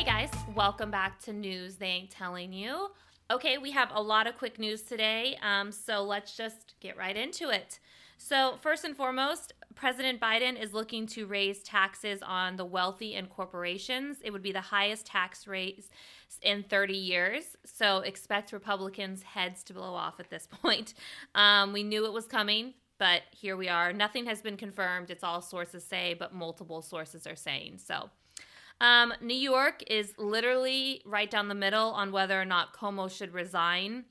Hey guys, welcome back to News They Ain't Telling You. Okay, we have a lot of quick news today, um, so let's just get right into it. So, first and foremost, President Biden is looking to raise taxes on the wealthy and corporations. It would be the highest tax raise in 30 years. So, expect Republicans' heads to blow off at this point. Um, we knew it was coming, but here we are. Nothing has been confirmed. It's all sources say, but multiple sources are saying. So, um, New York is literally right down the middle on whether or not Cuomo should resign.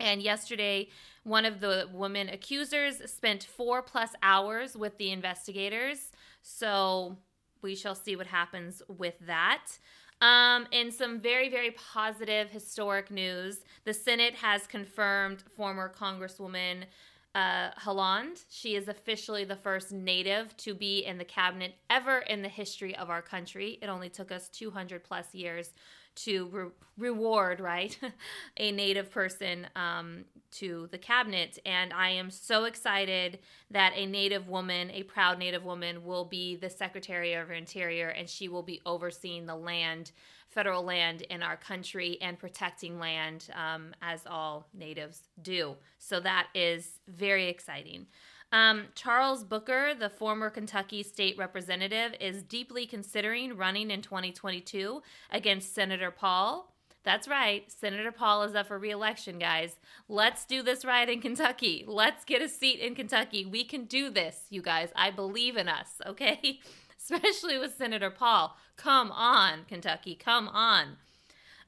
And yesterday, one of the women accusers spent four plus hours with the investigators. So we shall see what happens with that. Um, in some very, very positive historic news, the Senate has confirmed former Congresswoman uh, Haaland. She is officially the first native to be in the cabinet ever in the history of our country. It only took us 200 plus years to re- reward, right, a native person um, to the cabinet. And I am so excited that a native woman, a proud native woman, will be the Secretary of Interior and she will be overseeing the land federal land in our country and protecting land um, as all natives do. So that is very exciting. Um, Charles Booker, the former Kentucky state representative, is deeply considering running in 2022 against Senator Paul. That's right, Senator Paul is up for reelection, guys. Let's do this right in Kentucky. Let's get a seat in Kentucky. We can do this, you guys. I believe in us, okay? especially with Senator Paul. Come on, Kentucky, come on.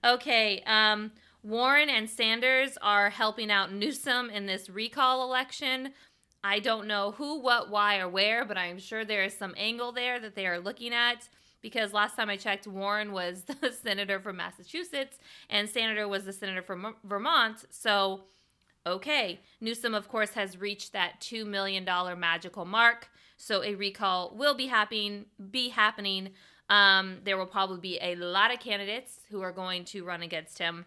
Okay, um, Warren and Sanders are helping out Newsom in this recall election. I don't know who, what, why, or where, but I'm sure there is some angle there that they are looking at because last time I checked, Warren was the senator from Massachusetts and Sanders was the senator from Vermont. So, okay. Newsom, of course, has reached that $2 million magical mark. So a recall will be happening. Be happening. Um, there will probably be a lot of candidates who are going to run against him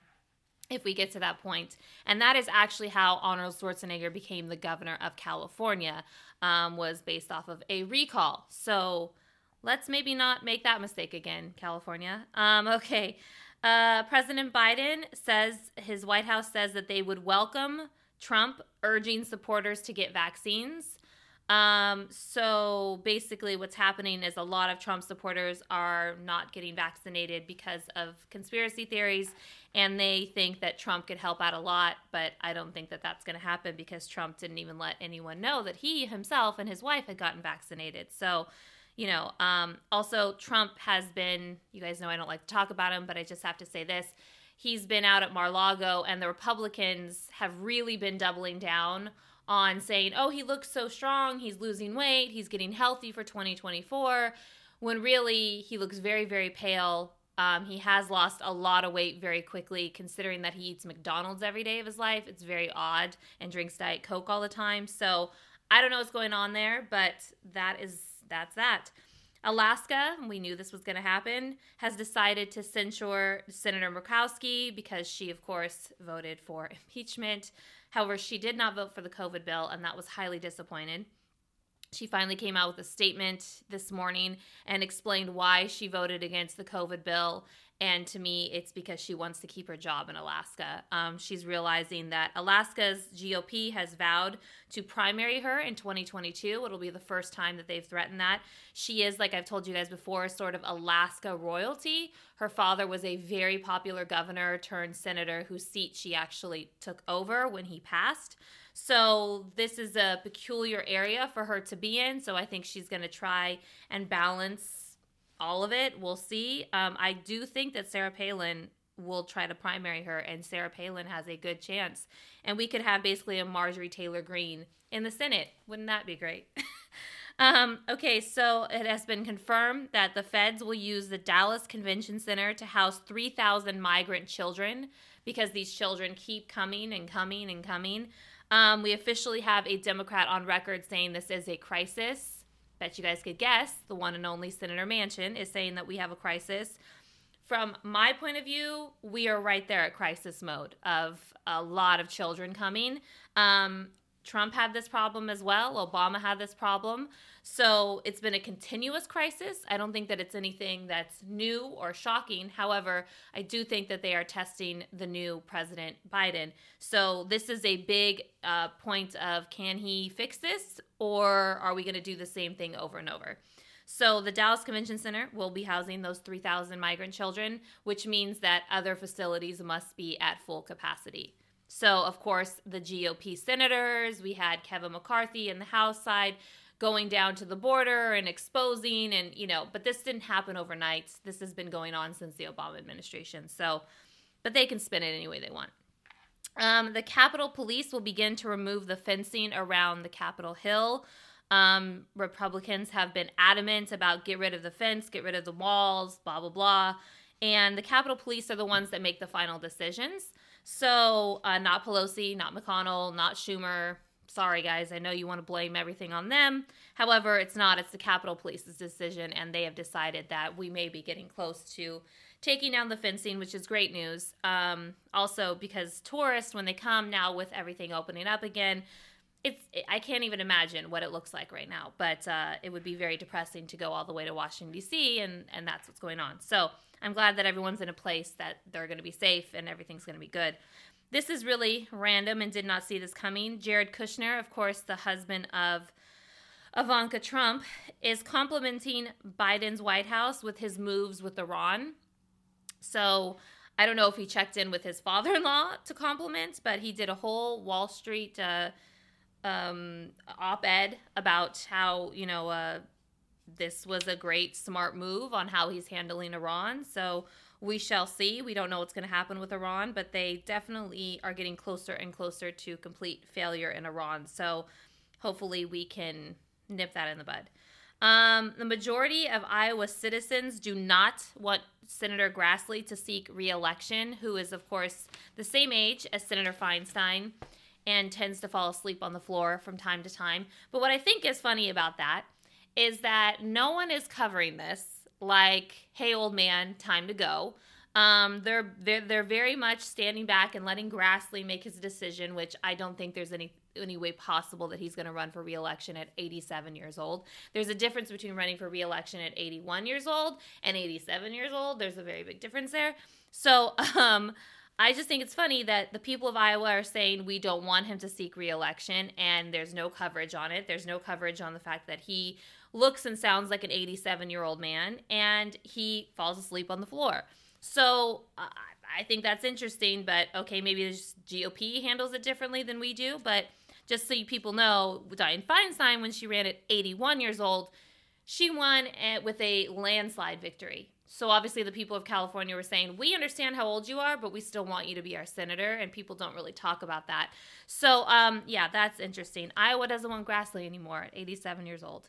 if we get to that point. And that is actually how Arnold Schwarzenegger became the governor of California, um, was based off of a recall. So let's maybe not make that mistake again, California. Um, okay. Uh, President Biden says his White House says that they would welcome Trump urging supporters to get vaccines. Um, so basically, what's happening is a lot of Trump supporters are not getting vaccinated because of conspiracy theories, and they think that Trump could help out a lot. But I don't think that that's going to happen because Trump didn't even let anyone know that he himself and his wife had gotten vaccinated. So, you know, um, also, Trump has been, you guys know I don't like to talk about him, but I just have to say this. He's been out at Mar Lago, and the Republicans have really been doubling down on saying, oh, he looks so strong, he's losing weight, he's getting healthy for 2024, when really he looks very, very pale. Um, he has lost a lot of weight very quickly, considering that he eats McDonald's every day of his life. It's very odd and drinks Diet Coke all the time. So I don't know what's going on there, but that is that's that. Alaska, we knew this was going to happen, has decided to censure Senator Murkowski because she, of course, voted for impeachment. However, she did not vote for the COVID bill, and that was highly disappointed. She finally came out with a statement this morning and explained why she voted against the COVID bill and to me, it's because she wants to keep her job in Alaska. Um, she's realizing that Alaska's GOP has vowed to primary her in 2022. It'll be the first time that they've threatened that. She is, like I've told you guys before, sort of Alaska royalty. Her father was a very popular governor turned senator whose seat she actually took over when he passed. So, this is a peculiar area for her to be in. So, I think she's going to try and balance all of it. We'll see. Um, I do think that Sarah Palin will try to primary her, and Sarah Palin has a good chance. And we could have basically a Marjorie Taylor Greene in the Senate. Wouldn't that be great? um, okay, so it has been confirmed that the feds will use the Dallas Convention Center to house 3,000 migrant children because these children keep coming and coming and coming. Um, we officially have a Democrat on record saying this is a crisis bet you guys could guess, the one and only Senator Manchin is saying that we have a crisis. From my point of view, we are right there at crisis mode of a lot of children coming. Um, Trump had this problem as well. Obama had this problem. So it's been a continuous crisis. I don't think that it's anything that's new or shocking. However, I do think that they are testing the new President Biden. So this is a big uh, point of can he fix this or are we going to do the same thing over and over? So the Dallas Convention Center will be housing those 3,000 migrant children, which means that other facilities must be at full capacity. So, of course, the GOP senators, we had Kevin McCarthy in the House side going down to the border and exposing, and, you know, but this didn't happen overnight. This has been going on since the Obama administration. So, but they can spin it any way they want. Um, the Capitol Police will begin to remove the fencing around the Capitol Hill. Um, Republicans have been adamant about get rid of the fence, get rid of the walls, blah, blah, blah. And the Capitol Police are the ones that make the final decisions. So, uh, not Pelosi, not McConnell, not Schumer. Sorry, guys. I know you want to blame everything on them. However, it's not. It's the Capitol Police's decision, and they have decided that we may be getting close to taking down the fencing, which is great news. Um, also, because tourists, when they come now with everything opening up again, it's I can't even imagine what it looks like right now, but uh, it would be very depressing to go all the way to Washington D.C. and and that's what's going on. So I'm glad that everyone's in a place that they're going to be safe and everything's going to be good. This is really random and did not see this coming. Jared Kushner, of course, the husband of Ivanka Trump, is complimenting Biden's White House with his moves with Iran. So I don't know if he checked in with his father-in-law to compliment, but he did a whole Wall Street. Uh, um, op-ed about how you know uh, this was a great smart move on how he's handling Iran. So we shall see. We don't know what's going to happen with Iran, but they definitely are getting closer and closer to complete failure in Iran. So hopefully we can nip that in the bud. Um, the majority of Iowa citizens do not want Senator Grassley to seek reelection, who is, of course, the same age as Senator Feinstein and tends to fall asleep on the floor from time to time. But what I think is funny about that is that no one is covering this like, "Hey, old man, time to go." Um, they're they're they're very much standing back and letting Grassley make his decision, which I don't think there's any any way possible that he's going to run for reelection at 87 years old. There's a difference between running for reelection at 81 years old and 87 years old. There's a very big difference there. So, um, I just think it's funny that the people of Iowa are saying we don't want him to seek reelection, and there's no coverage on it. There's no coverage on the fact that he looks and sounds like an 87 year old man, and he falls asleep on the floor. So uh, I think that's interesting, but okay, maybe the GOP handles it differently than we do. But just so you people know, Dianne Feinstein, when she ran at 81 years old, she won with a landslide victory. So obviously, the people of California were saying, We understand how old you are, but we still want you to be our senator. And people don't really talk about that. So, um, yeah, that's interesting. Iowa doesn't want Grassley anymore at 87 years old.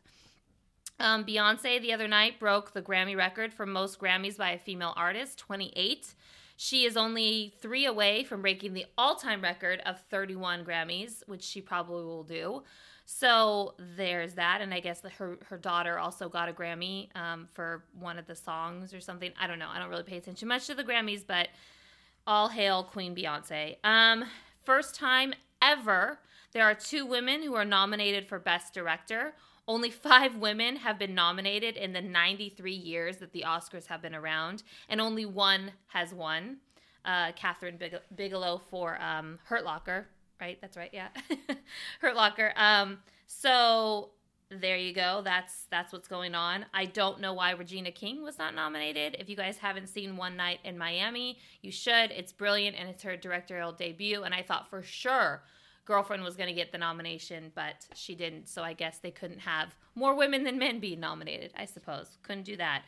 Um, Beyonce the other night broke the Grammy record for most Grammys by a female artist, 28. She is only three away from breaking the all time record of 31 Grammys, which she probably will do. So there's that, and I guess her her daughter also got a Grammy um, for one of the songs or something. I don't know. I don't really pay attention much to the Grammys, but all hail Queen Beyonce. Um, first time ever, there are two women who are nominated for Best Director. Only five women have been nominated in the 93 years that the Oscars have been around, and only one has won. Uh, Kathryn Bigelow for um, Hurt Locker, right? That's right. Yeah, Hurt Locker. Um, so there you go. That's that's what's going on. I don't know why Regina King was not nominated. If you guys haven't seen One Night in Miami, you should. It's brilliant and it's her directorial debut. And I thought for sure girlfriend was going to get the nomination, but she didn't. So I guess they couldn't have more women than men be nominated. I suppose couldn't do that.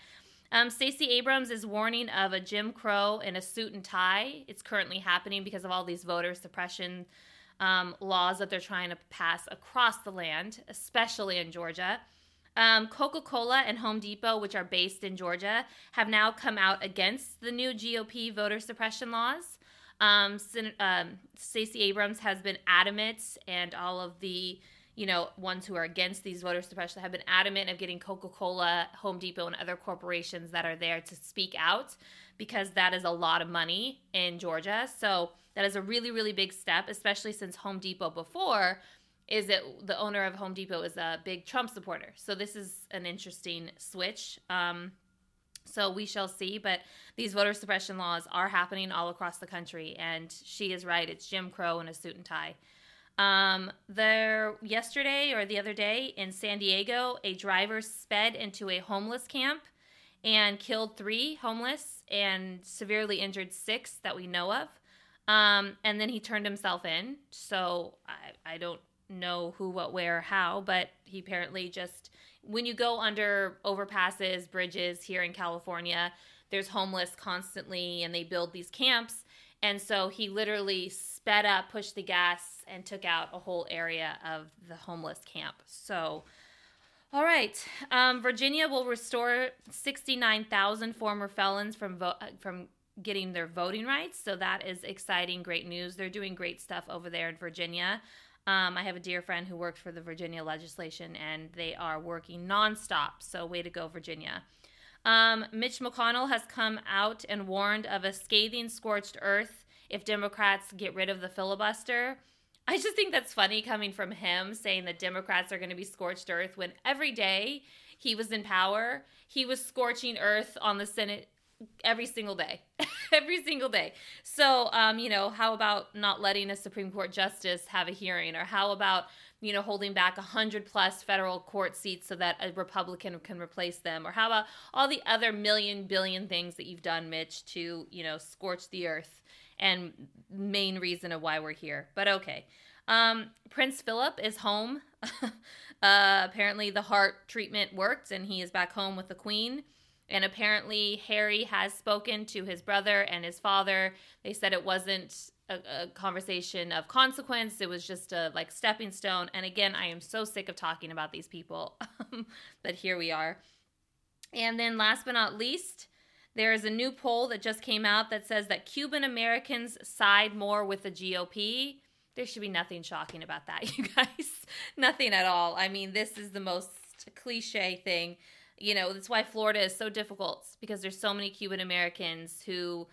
Um, Stacey Abrams is warning of a Jim Crow in a suit and tie. It's currently happening because of all these voter suppression um, laws that they're trying to pass across the land, especially in Georgia. Um, Coca Cola and Home Depot, which are based in Georgia, have now come out against the new GOP voter suppression laws. Um, um, Stacey Abrams has been adamant, and all of the you know ones who are against these voter suppression have been adamant of getting Coca Cola, Home Depot, and other corporations that are there to speak out because that is a lot of money in Georgia. So that is a really, really big step, especially since Home Depot before is that the owner of Home Depot is a big Trump supporter. So this is an interesting switch. Um, so we shall see. But these voter suppression laws are happening all across the country, and she is right. It's Jim Crow in a suit and tie. Um, there yesterday or the other day in San Diego, a driver sped into a homeless camp and killed three homeless and severely injured six that we know of. Um, and then he turned himself in. So I, I don't know who, what, where, how, but he apparently just, when you go under overpasses, bridges here in California, there's homeless constantly and they build these camps. And so he literally sped up, pushed the gas, and took out a whole area of the homeless camp. So, all right. Um, Virginia will restore 69,000 former felons from vo- uh, from getting their voting rights. So that is exciting, great news. They're doing great stuff over there in Virginia. Um, I have a dear friend who works for the Virginia legislation, and they are working nonstop. So, way to go, Virginia. Um, Mitch McConnell has come out and warned of a scathing scorched earth if Democrats get rid of the filibuster. I just think that's funny coming from him saying that Democrats are going to be scorched earth when every day he was in power, he was scorching earth on the Senate every single day, every single day. So, um, you know, how about not letting a Supreme Court justice have a hearing, or how about you know holding back a hundred plus federal court seats so that a Republican can replace them, or how about all the other million billion things that you've done, Mitch, to you know scorch the earth and main reason of why we're here. But okay. Um, Prince Philip is home. uh, apparently, the heart treatment worked, and he is back home with the Queen. And apparently, Harry has spoken to his brother and his father. They said it wasn't a, a, conversation of consequence, it was just a like stepping stone. And again, I am so sick of talking about these people, but here we are. And then, last but not least, there is a new poll that just came out that says that Cuban Americans side more with the GOP. There should be nothing shocking about that, you guys. nothing at all. I mean, this is the most cliche thing you know that's why florida is so difficult because there's so many cuban americans who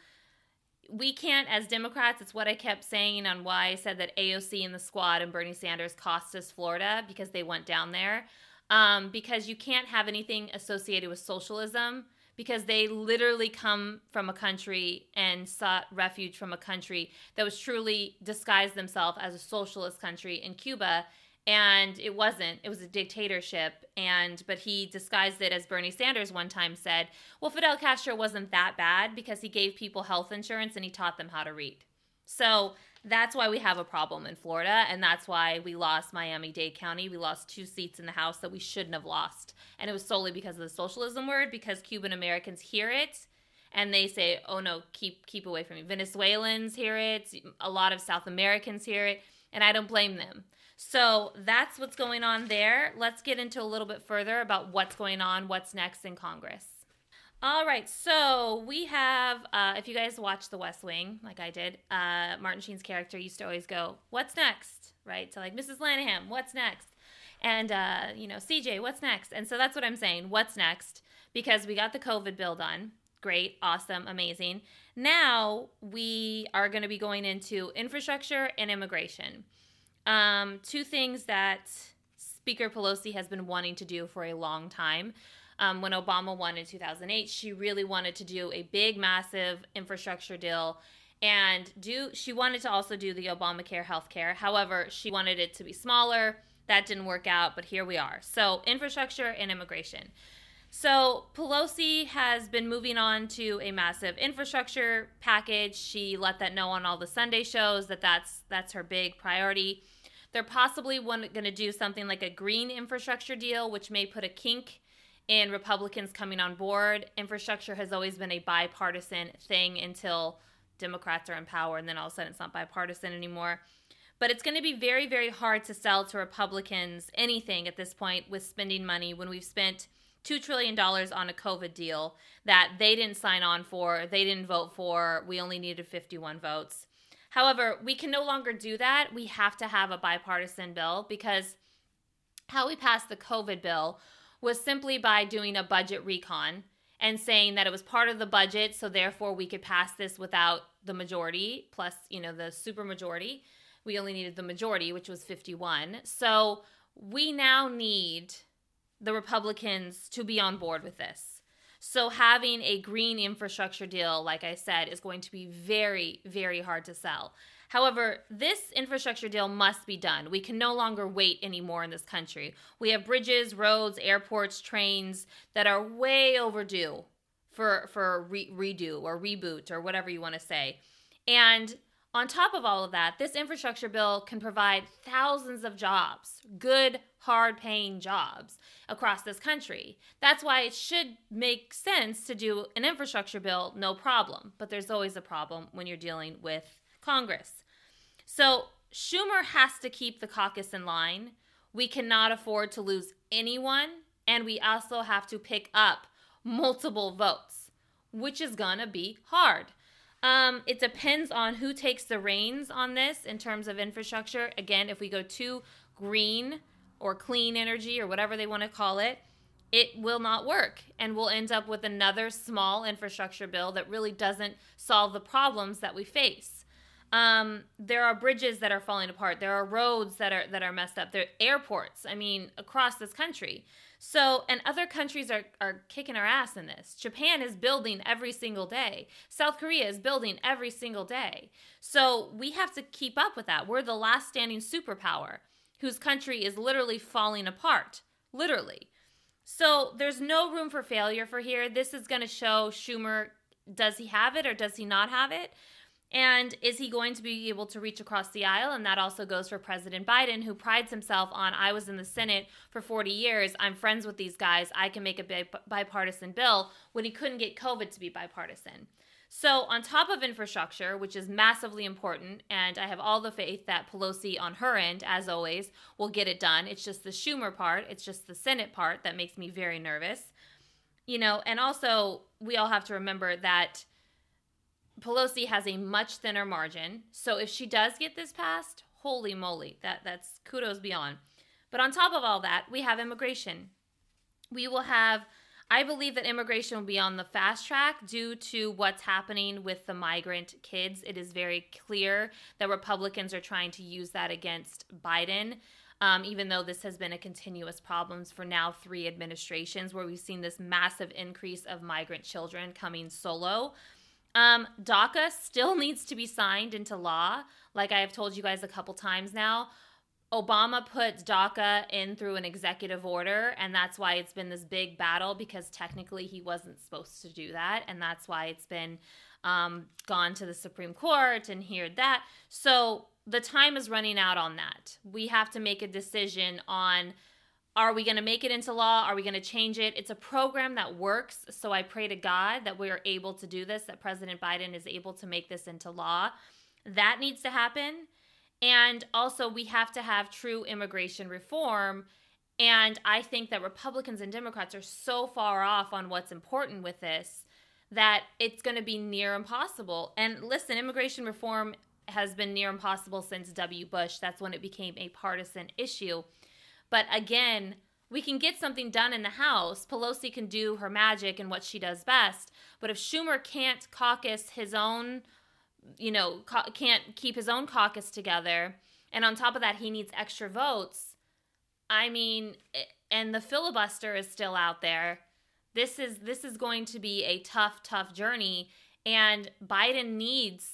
we can't as democrats it's what i kept saying on why i said that aoc and the squad and bernie sanders cost us florida because they went down there. Um, because you can't have anything associated with socialism because they literally come from a country and sought refuge from a country that was truly disguised themselves as a socialist country in cuba and it wasn't it was a dictatorship. And but he disguised it as bernie sanders one time said well fidel castro wasn't that bad because he gave people health insurance and he taught them how to read. So that's why we have a problem in florida and that's why we lost miami-dade county. We lost two seats in the house that we shouldn't have lost. And it was solely because of the socialism word because cuban americans hear it and they say oh no keep keep away from me. Venezuelans hear it. A lot of south americans hear it. And i don't blame them so that's what's going on there. Let's get into a little bit further about what's going on, what's next in Congress. All right, so we have, uh, if you guys watch The West Wing, like I did, uh, Martin Sheen's character used to always go, What's next? Right? So, like, Mrs. Landingham, what's next? And, uh, you know, CJ, what's next? And so that's what I'm saying, what's next? Because we got the COVID bill done. Great, awesome, amazing. Now we are going to be going into infrastructure and immigration. Um, two things that Speaker Pelosi has been wanting to do for a long time. Um, when Obama won in 2008, she really wanted to do a big, massive infrastructure deal and do she wanted to also do the Obamacare health care. However, she wanted it to be smaller. That didn't work out, but here we are. So, infrastructure and immigration. So, Pelosi has been moving on to a massive infrastructure package. She let that know on all the Sunday shows that that's that's her big priority. They're possibly going to do something like a green infrastructure deal, which may put a kink in Republicans coming on board. Infrastructure has always been a bipartisan thing until Democrats are in power, and then all of a sudden it's not bipartisan anymore. But it's going to be very, very hard to sell to Republicans anything at this point with spending money when we've spent $2 trillion on a COVID deal that they didn't sign on for, they didn't vote for. We only needed 51 votes. However, we can no longer do that. We have to have a bipartisan bill because how we passed the COVID bill was simply by doing a budget recon and saying that it was part of the budget, so therefore we could pass this without the majority plus, you know, the super majority. we only needed the majority, which was 51. So we now need the Republicans to be on board with this. So having a green infrastructure deal, like I said, is going to be very, very hard to sell. However, this infrastructure deal must be done. We can no longer wait anymore in this country. We have bridges, roads, airports, trains that are way overdue for for re- redo or reboot or whatever you want to say. And on top of all of that, this infrastructure bill can provide thousands of jobs, good, hard paying jobs across this country. That's why it should make sense to do an infrastructure bill, no problem. But there's always a problem when you're dealing with Congress. So Schumer has to keep the caucus in line. We cannot afford to lose anyone, and we also have to pick up multiple votes, which is gonna be hard. Um, it depends on who takes the reins on this in terms of infrastructure. Again, if we go too green or clean energy or whatever they want to call it, it will not work. And we'll end up with another small infrastructure bill that really doesn't solve the problems that we face. Um, there are bridges that are falling apart. There are roads that are that are messed up. There are airports. I mean, across this country. So, and other countries are, are kicking our ass in this. Japan is building every single day. South Korea is building every single day. So, we have to keep up with that. We're the last standing superpower whose country is literally falling apart. Literally. So, there's no room for failure for here. This is going to show Schumer does he have it or does he not have it? And is he going to be able to reach across the aisle? And that also goes for President Biden, who prides himself on I was in the Senate for 40 years. I'm friends with these guys. I can make a bipartisan bill when he couldn't get COVID to be bipartisan. So, on top of infrastructure, which is massively important, and I have all the faith that Pelosi on her end, as always, will get it done. It's just the Schumer part, it's just the Senate part that makes me very nervous. You know, and also, we all have to remember that Pelosi has a much thinner margin. So if she does get this passed, holy moly, that that's kudos beyond. But on top of all that, we have immigration. We will have I believe that immigration will be on the fast track due to what's happening with the migrant kids. It is very clear that Republicans are trying to use that against Biden. Um, even though this has been a continuous problem for now three administrations, where we've seen this massive increase of migrant children coming solo. Um, DACA still needs to be signed into law. Like I have told you guys a couple times now, Obama put DACA in through an executive order, and that's why it's been this big battle because technically he wasn't supposed to do that, and that's why it's been um, gone to the Supreme Court and heard that. So the time is running out on that. We have to make a decision on are we going to make it into law? Are we going to change it? It's a program that works. So I pray to God that we are able to do this, that President Biden is able to make this into law. That needs to happen. And also, we have to have true immigration reform. And I think that Republicans and Democrats are so far off on what's important with this that it's going to be near impossible. And listen, immigration reform has been near impossible since W. Bush. That's when it became a partisan issue. But again, we can get something done in the House. Pelosi can do her magic and what she does best. But if Schumer can't caucus his own, you know, ca- can't keep his own caucus together, and on top of that, he needs extra votes, I mean, eh, and the filibuster is still out there. This is this is going to be a tough, tough journey, and Biden needs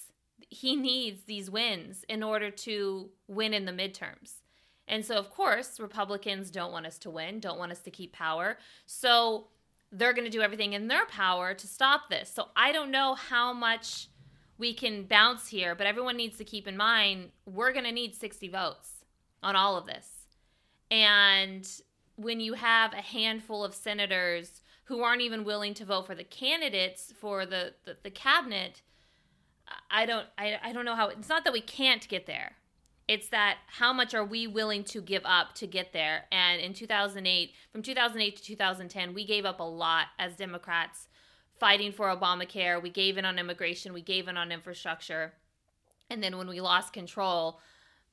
he needs these wins in order to win in the midterms. And so, of course, Republicans don't want us to win, don't want us to keep power. So they're going to do everything in their power to stop this. So I don't know how much we can bounce here, but everyone needs to keep in mind we're going to need 60 votes on all of this. And when you have a handful of senators who aren't even willing to vote for the candidates for the, the, the cabinet, I don't I, I don't know how it's not that we can't get there it's that how much are we willing to give up to get there? And in 2008 from 2008 to 2010 we gave up a lot as democrats fighting for obamacare. We gave in on immigration. We gave in on infrastructure. And then when we lost control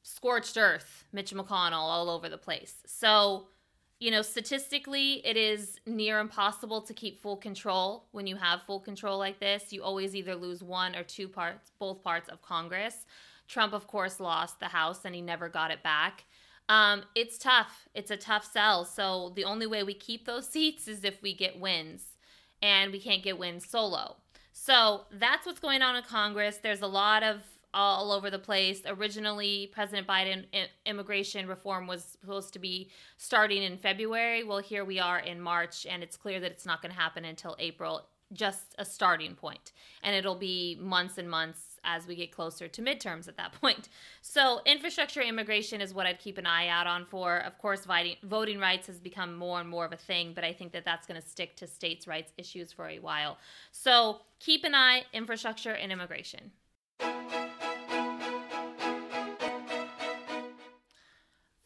scorched earth mitch mcconnell all over the place. So you know statistically it is near impossible to keep full control when you have full control like this. You always either lose one or two parts both parts of congress Trump, of course, lost the House and he never got it back. Um, it's tough. It's a tough sell. So the only way we keep those seats is if we get wins, and we can't get wins solo. So that's what's going on in Congress. There's a lot of all over the place. Originally, President Biden immigration reform was supposed to be starting in February. Well, here we are in March, and it's clear that it's not going to happen until April. Just a starting point, and it'll be months and months as we get closer to midterms at that point. So, infrastructure immigration is what I'd keep an eye out on for. Of course, voting, rights has become more and more of a thing, but I think that that's going to stick to states' rights issues for a while. So, keep an eye infrastructure and immigration.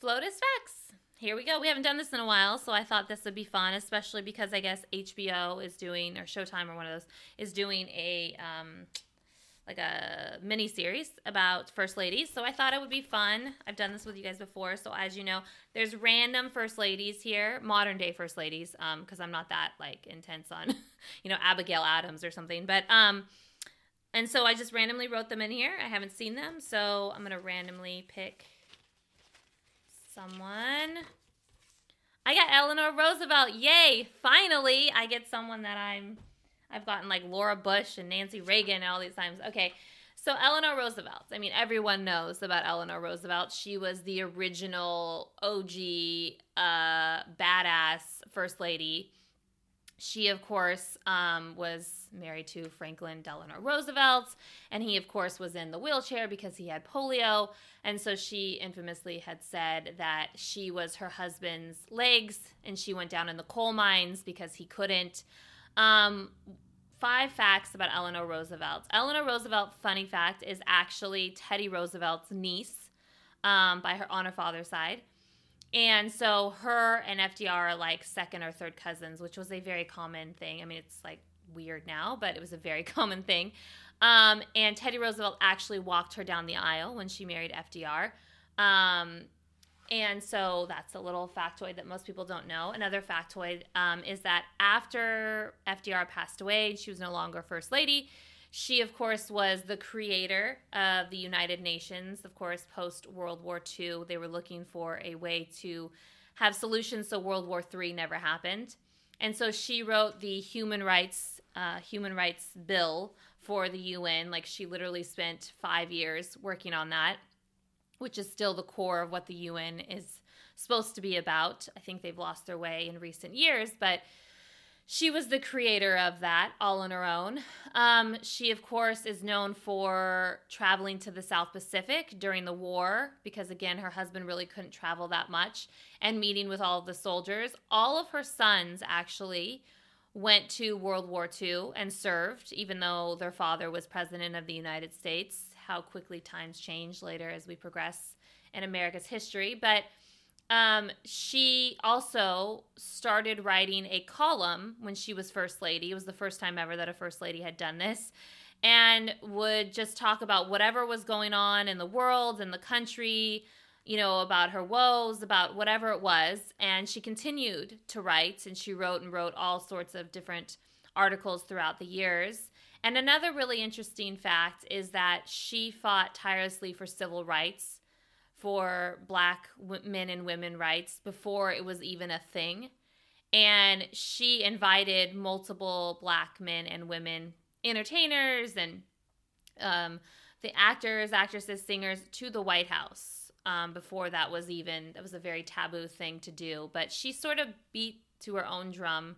FLOTUS Facts. Here we go. We haven't done this in a while, so I thought this would be fun, especially because I guess HBO is doing, or Showtime, or one of those, is doing a um, like a mini series about first ladies. So I thought it would be fun. I've done this with you guys before. So as you know, there's random first ladies here, modern day first ladies, because um, I'm not that like intense on, you know, Abigail Adams or something. But um, and so I just randomly wrote them in here. I haven't seen them, so I'm gonna randomly pick someone. I got Eleanor Roosevelt. Yay! Finally, I get someone that I'm. I've gotten like Laura Bush and Nancy Reagan and all these times. Okay, so Eleanor Roosevelt. I mean, everyone knows about Eleanor Roosevelt. She was the original OG uh, badass first lady she, of course, um, was married to Franklin Delano Roosevelt, and he, of course, was in the wheelchair because he had polio. And so she infamously had said that she was her husband's legs, and she went down in the coal mines because he couldn't. Um, five facts about Eleanor Roosevelt. Eleanor Roosevelt, funny fact, is actually Teddy Roosevelt's niece um, by her on her father's side. And so her and FDR are like second or third cousins, which was a very common thing. I mean, it's like weird now, but it was a very common thing. Um, and Teddy Roosevelt actually walked her down the aisle when she married FDR. Um, and so that's a little factoid that most people don't know. Another factoid um, is that after FDR passed away, she was no longer first lady. She, of course, was the creator of the United Nations. Of course, post World War II, they were looking for a way to have solutions so World War III never happened. And so she wrote the human rights uh, human rights bill for the UN. Like she literally spent five years working on that, which is still the core of what the UN is supposed to be about. I think they've lost their way in recent years, but she was the creator of that all on her own. Um, she, of course, is known for traveling to the South Pacific during the war because, again, her husband really couldn't travel that much and meeting with all of the soldiers. All of her sons actually went to World War II and served, even though their father was president of the United States. How quickly times change later as we progress in America's history. But um, she also started writing a column when she was first lady. It was the first time ever that a first lady had done this. And would just talk about whatever was going on in the world and the country, you know, about her woes, about whatever it was. And she continued to write, and she wrote and wrote all sorts of different articles throughout the years. And another really interesting fact is that she fought tirelessly for civil rights for black men and women rights before it was even a thing. And she invited multiple black men and women entertainers and um, the actors, actresses, singers to the White House um, before that was even, that was a very taboo thing to do. But she sort of beat to her own drum.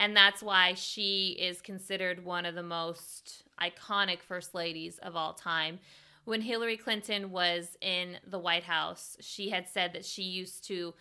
And that's why she is considered one of the most iconic first ladies of all time when Hillary Clinton was in the White House, she had said that she used to,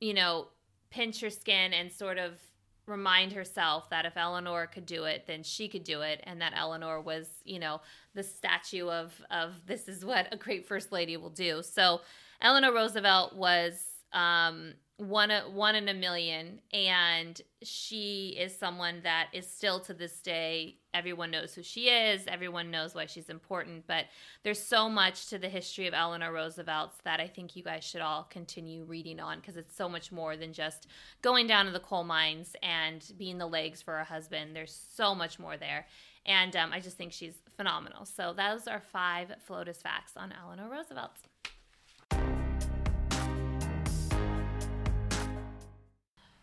you know, pinch her skin and sort of remind herself that if Eleanor could do it, then she could do it, and that Eleanor was, you know, the statue of of this is what a great first lady will do. So Eleanor Roosevelt was um, one one in a million and she is someone that is still to this day everyone knows who she is everyone knows why she's important but there's so much to the history of eleanor roosevelt that i think you guys should all continue reading on because it's so much more than just going down to the coal mines and being the legs for her husband there's so much more there And um, I just think she's phenomenal. So those are five FLOTUS facts on Eleanor Roosevelt.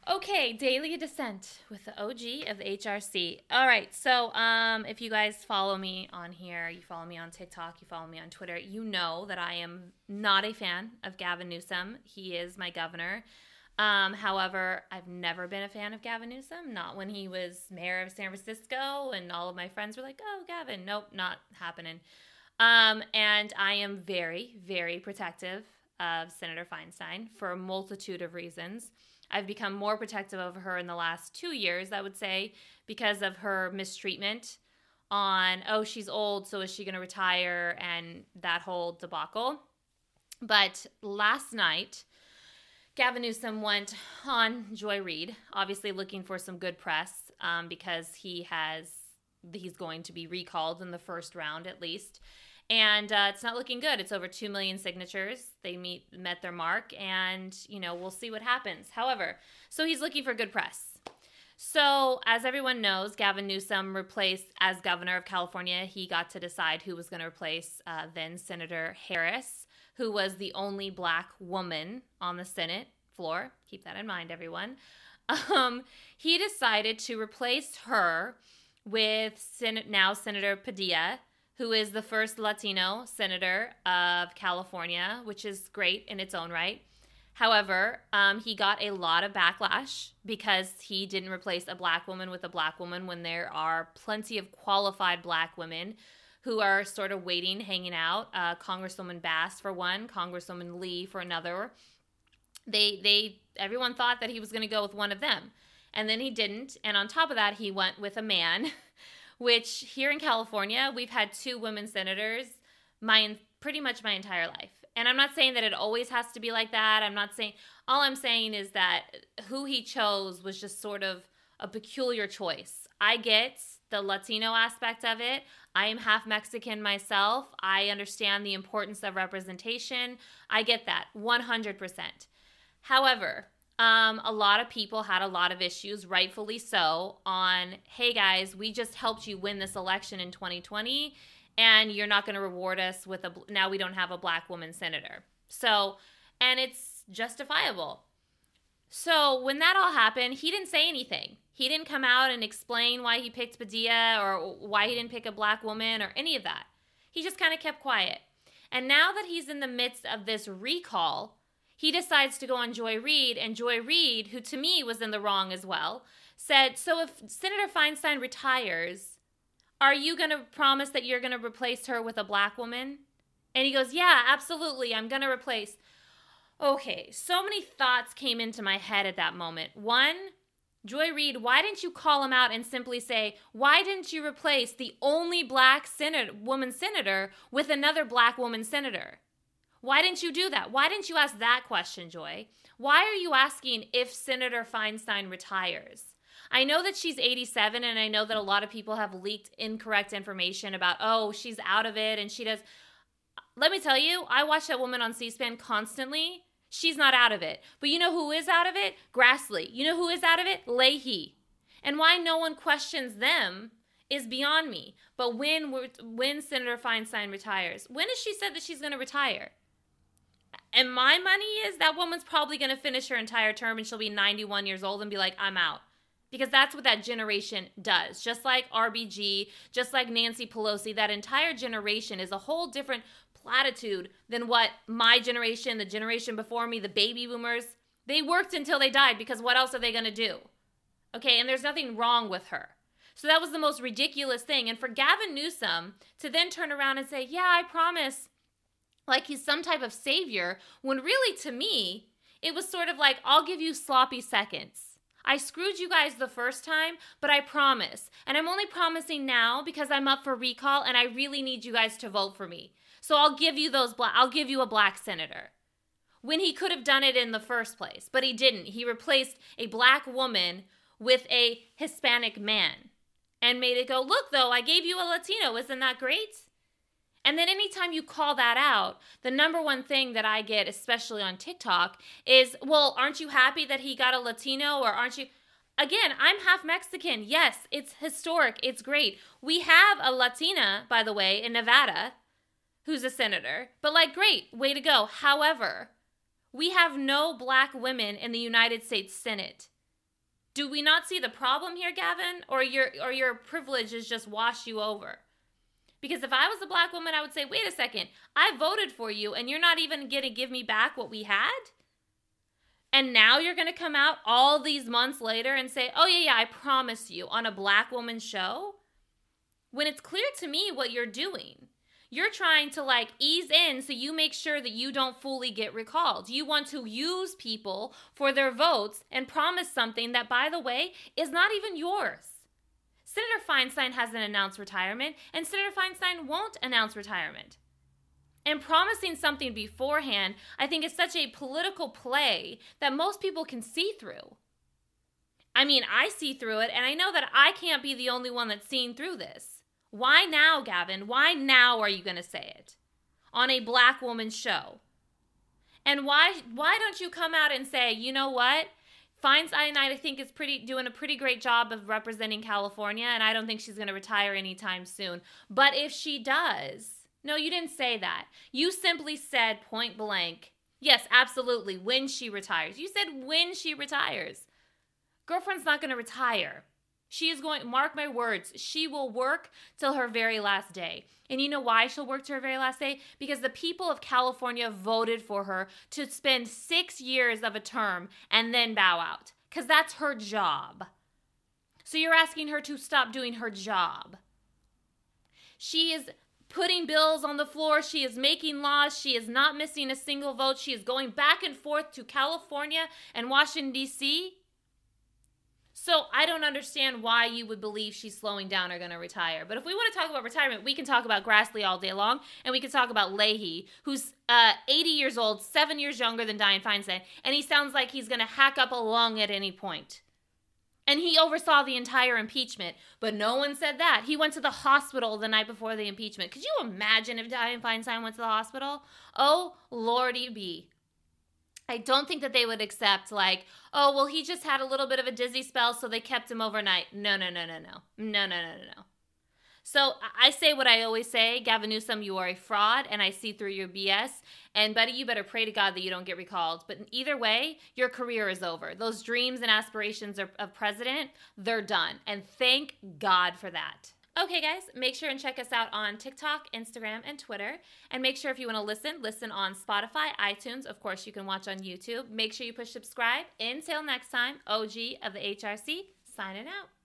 Okay, Daily Dissent with the OG of the HRC. All right, so um, if you guys follow me on here, you follow me on TikTok, you follow me on Twitter, you know that I am not a fan of Gavin Newsom. He is my governor. Um, however, I've never been a fan of Gavin Newsom. Not when he was mayor of San Francisco, and all of my friends were like, "Oh, Gavin, nope, not happening." Um, and I am very, very protective of Senator Feinstein for a multitude of reasons. I've become more protective of her in the last two years, I would say, because of her mistreatment on, oh, she's old, so is she going to retire, and that whole debacle. But last night, Gavin Newsom went on Joy Reid, obviously looking for some good press um, because he has he's going to be recalled in the first round at least and uh, it's not looking good. It's over two million signatures. They meet met their mark, and you know we'll see what happens. However, so he's looking for good press. So, as everyone knows, Gavin Newsom replaced as governor of California. He got to decide who was going to replace uh, then Senator Harris, who was the only black woman on the Senate floor. Keep that in mind, everyone. Um, he decided to replace her with Sen- now Senator Padilla who is the first Latino senator of California, which is great in its own right. However, um, he got a lot of backlash because he didn't replace a black woman with a black woman when there are plenty of qualified black women who are sort of waiting, hanging out. Uh, Congresswoman Bass for one, Congresswoman Lee for another. They, they, everyone thought that he was going to go with one of them, and then he didn't. And on top of that, he went with a man which here in California, we've had two women senators my pretty much my entire life. And I'm not saying that it always has to be like that. I'm not saying all I'm saying is that who he chose was just sort of a peculiar choice. I get the Latino aspect of it. I am half Mexican myself. I understand the importance of representation. I get that 100%. However, um, a lot of people had a lot of issues, rightfully so, on hey guys, we just helped you win this election in 2020, and you're not going to reward us with a now we don't have a black woman senator. So, and it's justifiable. So when that all happened, he didn't say anything. He didn't come out and explain why he picked Padilla or why he didn't pick a black woman or any of that. He just kind of kept quiet. And now that he's in the midst of this recall, he decides to go on Joy Reid, and Joy Reid, who to me was in the wrong as well, said, So if Senator Feinstein retires, are you going to promise that you're going to replace her with a black woman? And he goes, Yeah, absolutely. I'm going to replace. Okay, so many thoughts came into my head at that moment. One, Joy Reid, why didn't you call him out and simply say, why didn't you replace the only black senator, woman senator with another black woman senator? Why didn't you do that? Why didn't you ask that question, Joy? Why are you asking if Senator Feinstein retires? I know that she's 87, and I know that a lot of people have leaked incorrect information about, oh, she's out of it and she does. Let me tell you, I watch that woman on C SPAN constantly. She's not out of it. But you know who is out of it? Grassley. You know who is out of it? Leahy. And why no one questions them is beyond me. But when when Senator Feinstein retires, when has she said that she's going to retire? And my money is that woman's probably going to finish her entire term and she'll be 91 years old and be like, I'm out. Because that's what that generation does. Just like RBG, just like Nancy Pelosi, that entire generation is a whole different platitude than what my generation, the generation before me, the baby boomers, they worked until they died because what else are they going to do? Okay, and there's nothing wrong with her. So that was the most ridiculous thing. And for Gavin Newsom to then turn around and say, Yeah, I promise like he's some type of savior, when really to me, it was sort of like, I'll give you sloppy seconds. I screwed you guys the first time, but I promise. And I'm only promising now because I'm up for recall and I really need you guys to vote for me. So I'll give you those black I'll give you a black senator. When he could have done it in the first place, but he didn't. He replaced a black woman with a Hispanic man and made it go, "Look though, I gave you a Latino. Isn't that great?" And then anytime you call that out, the number one thing that I get, especially on TikTok, is, well, aren't you happy that he got a Latino or aren't you? again, I'm half Mexican. Yes, it's historic. It's great. We have a Latina, by the way, in Nevada who's a senator. But like, great, way to go. However, we have no black women in the United States Senate. Do we not see the problem here, Gavin? Or your or your privilege privileges just wash you over? Because if I was a black woman, I would say, wait a second, I voted for you and you're not even going to give me back what we had? And now you're going to come out all these months later and say, oh, yeah, yeah, I promise you on a black woman show? When it's clear to me what you're doing. You're trying to like ease in so you make sure that you don't fully get recalled. You want to use people for their votes and promise something that, by the way, is not even yours. Senator Feinstein hasn't announced retirement, and Senator Feinstein won't announce retirement. And promising something beforehand, I think, is such a political play that most people can see through. I mean, I see through it, and I know that I can't be the only one that's seeing through this. Why now, Gavin? Why now are you going to say it on a black woman's show? And why why don't you come out and say, you know what? Feinstein, I think, is pretty doing a pretty great job of representing California, and I don't think she's going to retire anytime soon. But if she does, no, you didn't say that. You simply said point blank, yes, absolutely, when she retires. You said when she retires. Girlfriend's not going to retire. She is going, mark my words, she will work till her very last day. And you know why she'll work to her very last day? Because the people of California voted for her to spend six years of a term and then bow out. Because that's her job. So you're asking her to stop doing her job. She is putting bills on the floor. She is making laws. She is not missing a single vote. She is going back and forth to California and Washington, D.C so I don't understand why you would believe she's slowing down or going to retire. But if we want to talk about retirement, we can talk about Grassley all day long, and we can talk about Leahy, who's uh, 80 years old, seven years younger than Dianne Feinstein, and he sounds like he's going to hack up a lung at any point. And he oversaw the entire impeachment, but no one said that. He went to the hospital the night before the impeachment. Could you imagine if Dianne Feinstein went to the hospital? Oh, lordy be. I don't think that they would accept like, oh, well, he just had a little bit of a dizzy spell, so they kept him overnight. No, no, no, no, no, no, no, no, no. So I say what I always say, Gavin Newsom, you are a fraud, and I see through your BS. And buddy, you better pray to God that you don't get recalled. But either way, your career is over. Those dreams and aspirations of president, they're done. And thank God for that. Okay, guys, make sure and check us out on TikTok, Instagram, and Twitter. And make sure if you want to listen, listen on Spotify, iTunes. Of course, you can watch on YouTube. Make sure you push subscribe. Until next time, OG of the HRC, signing out.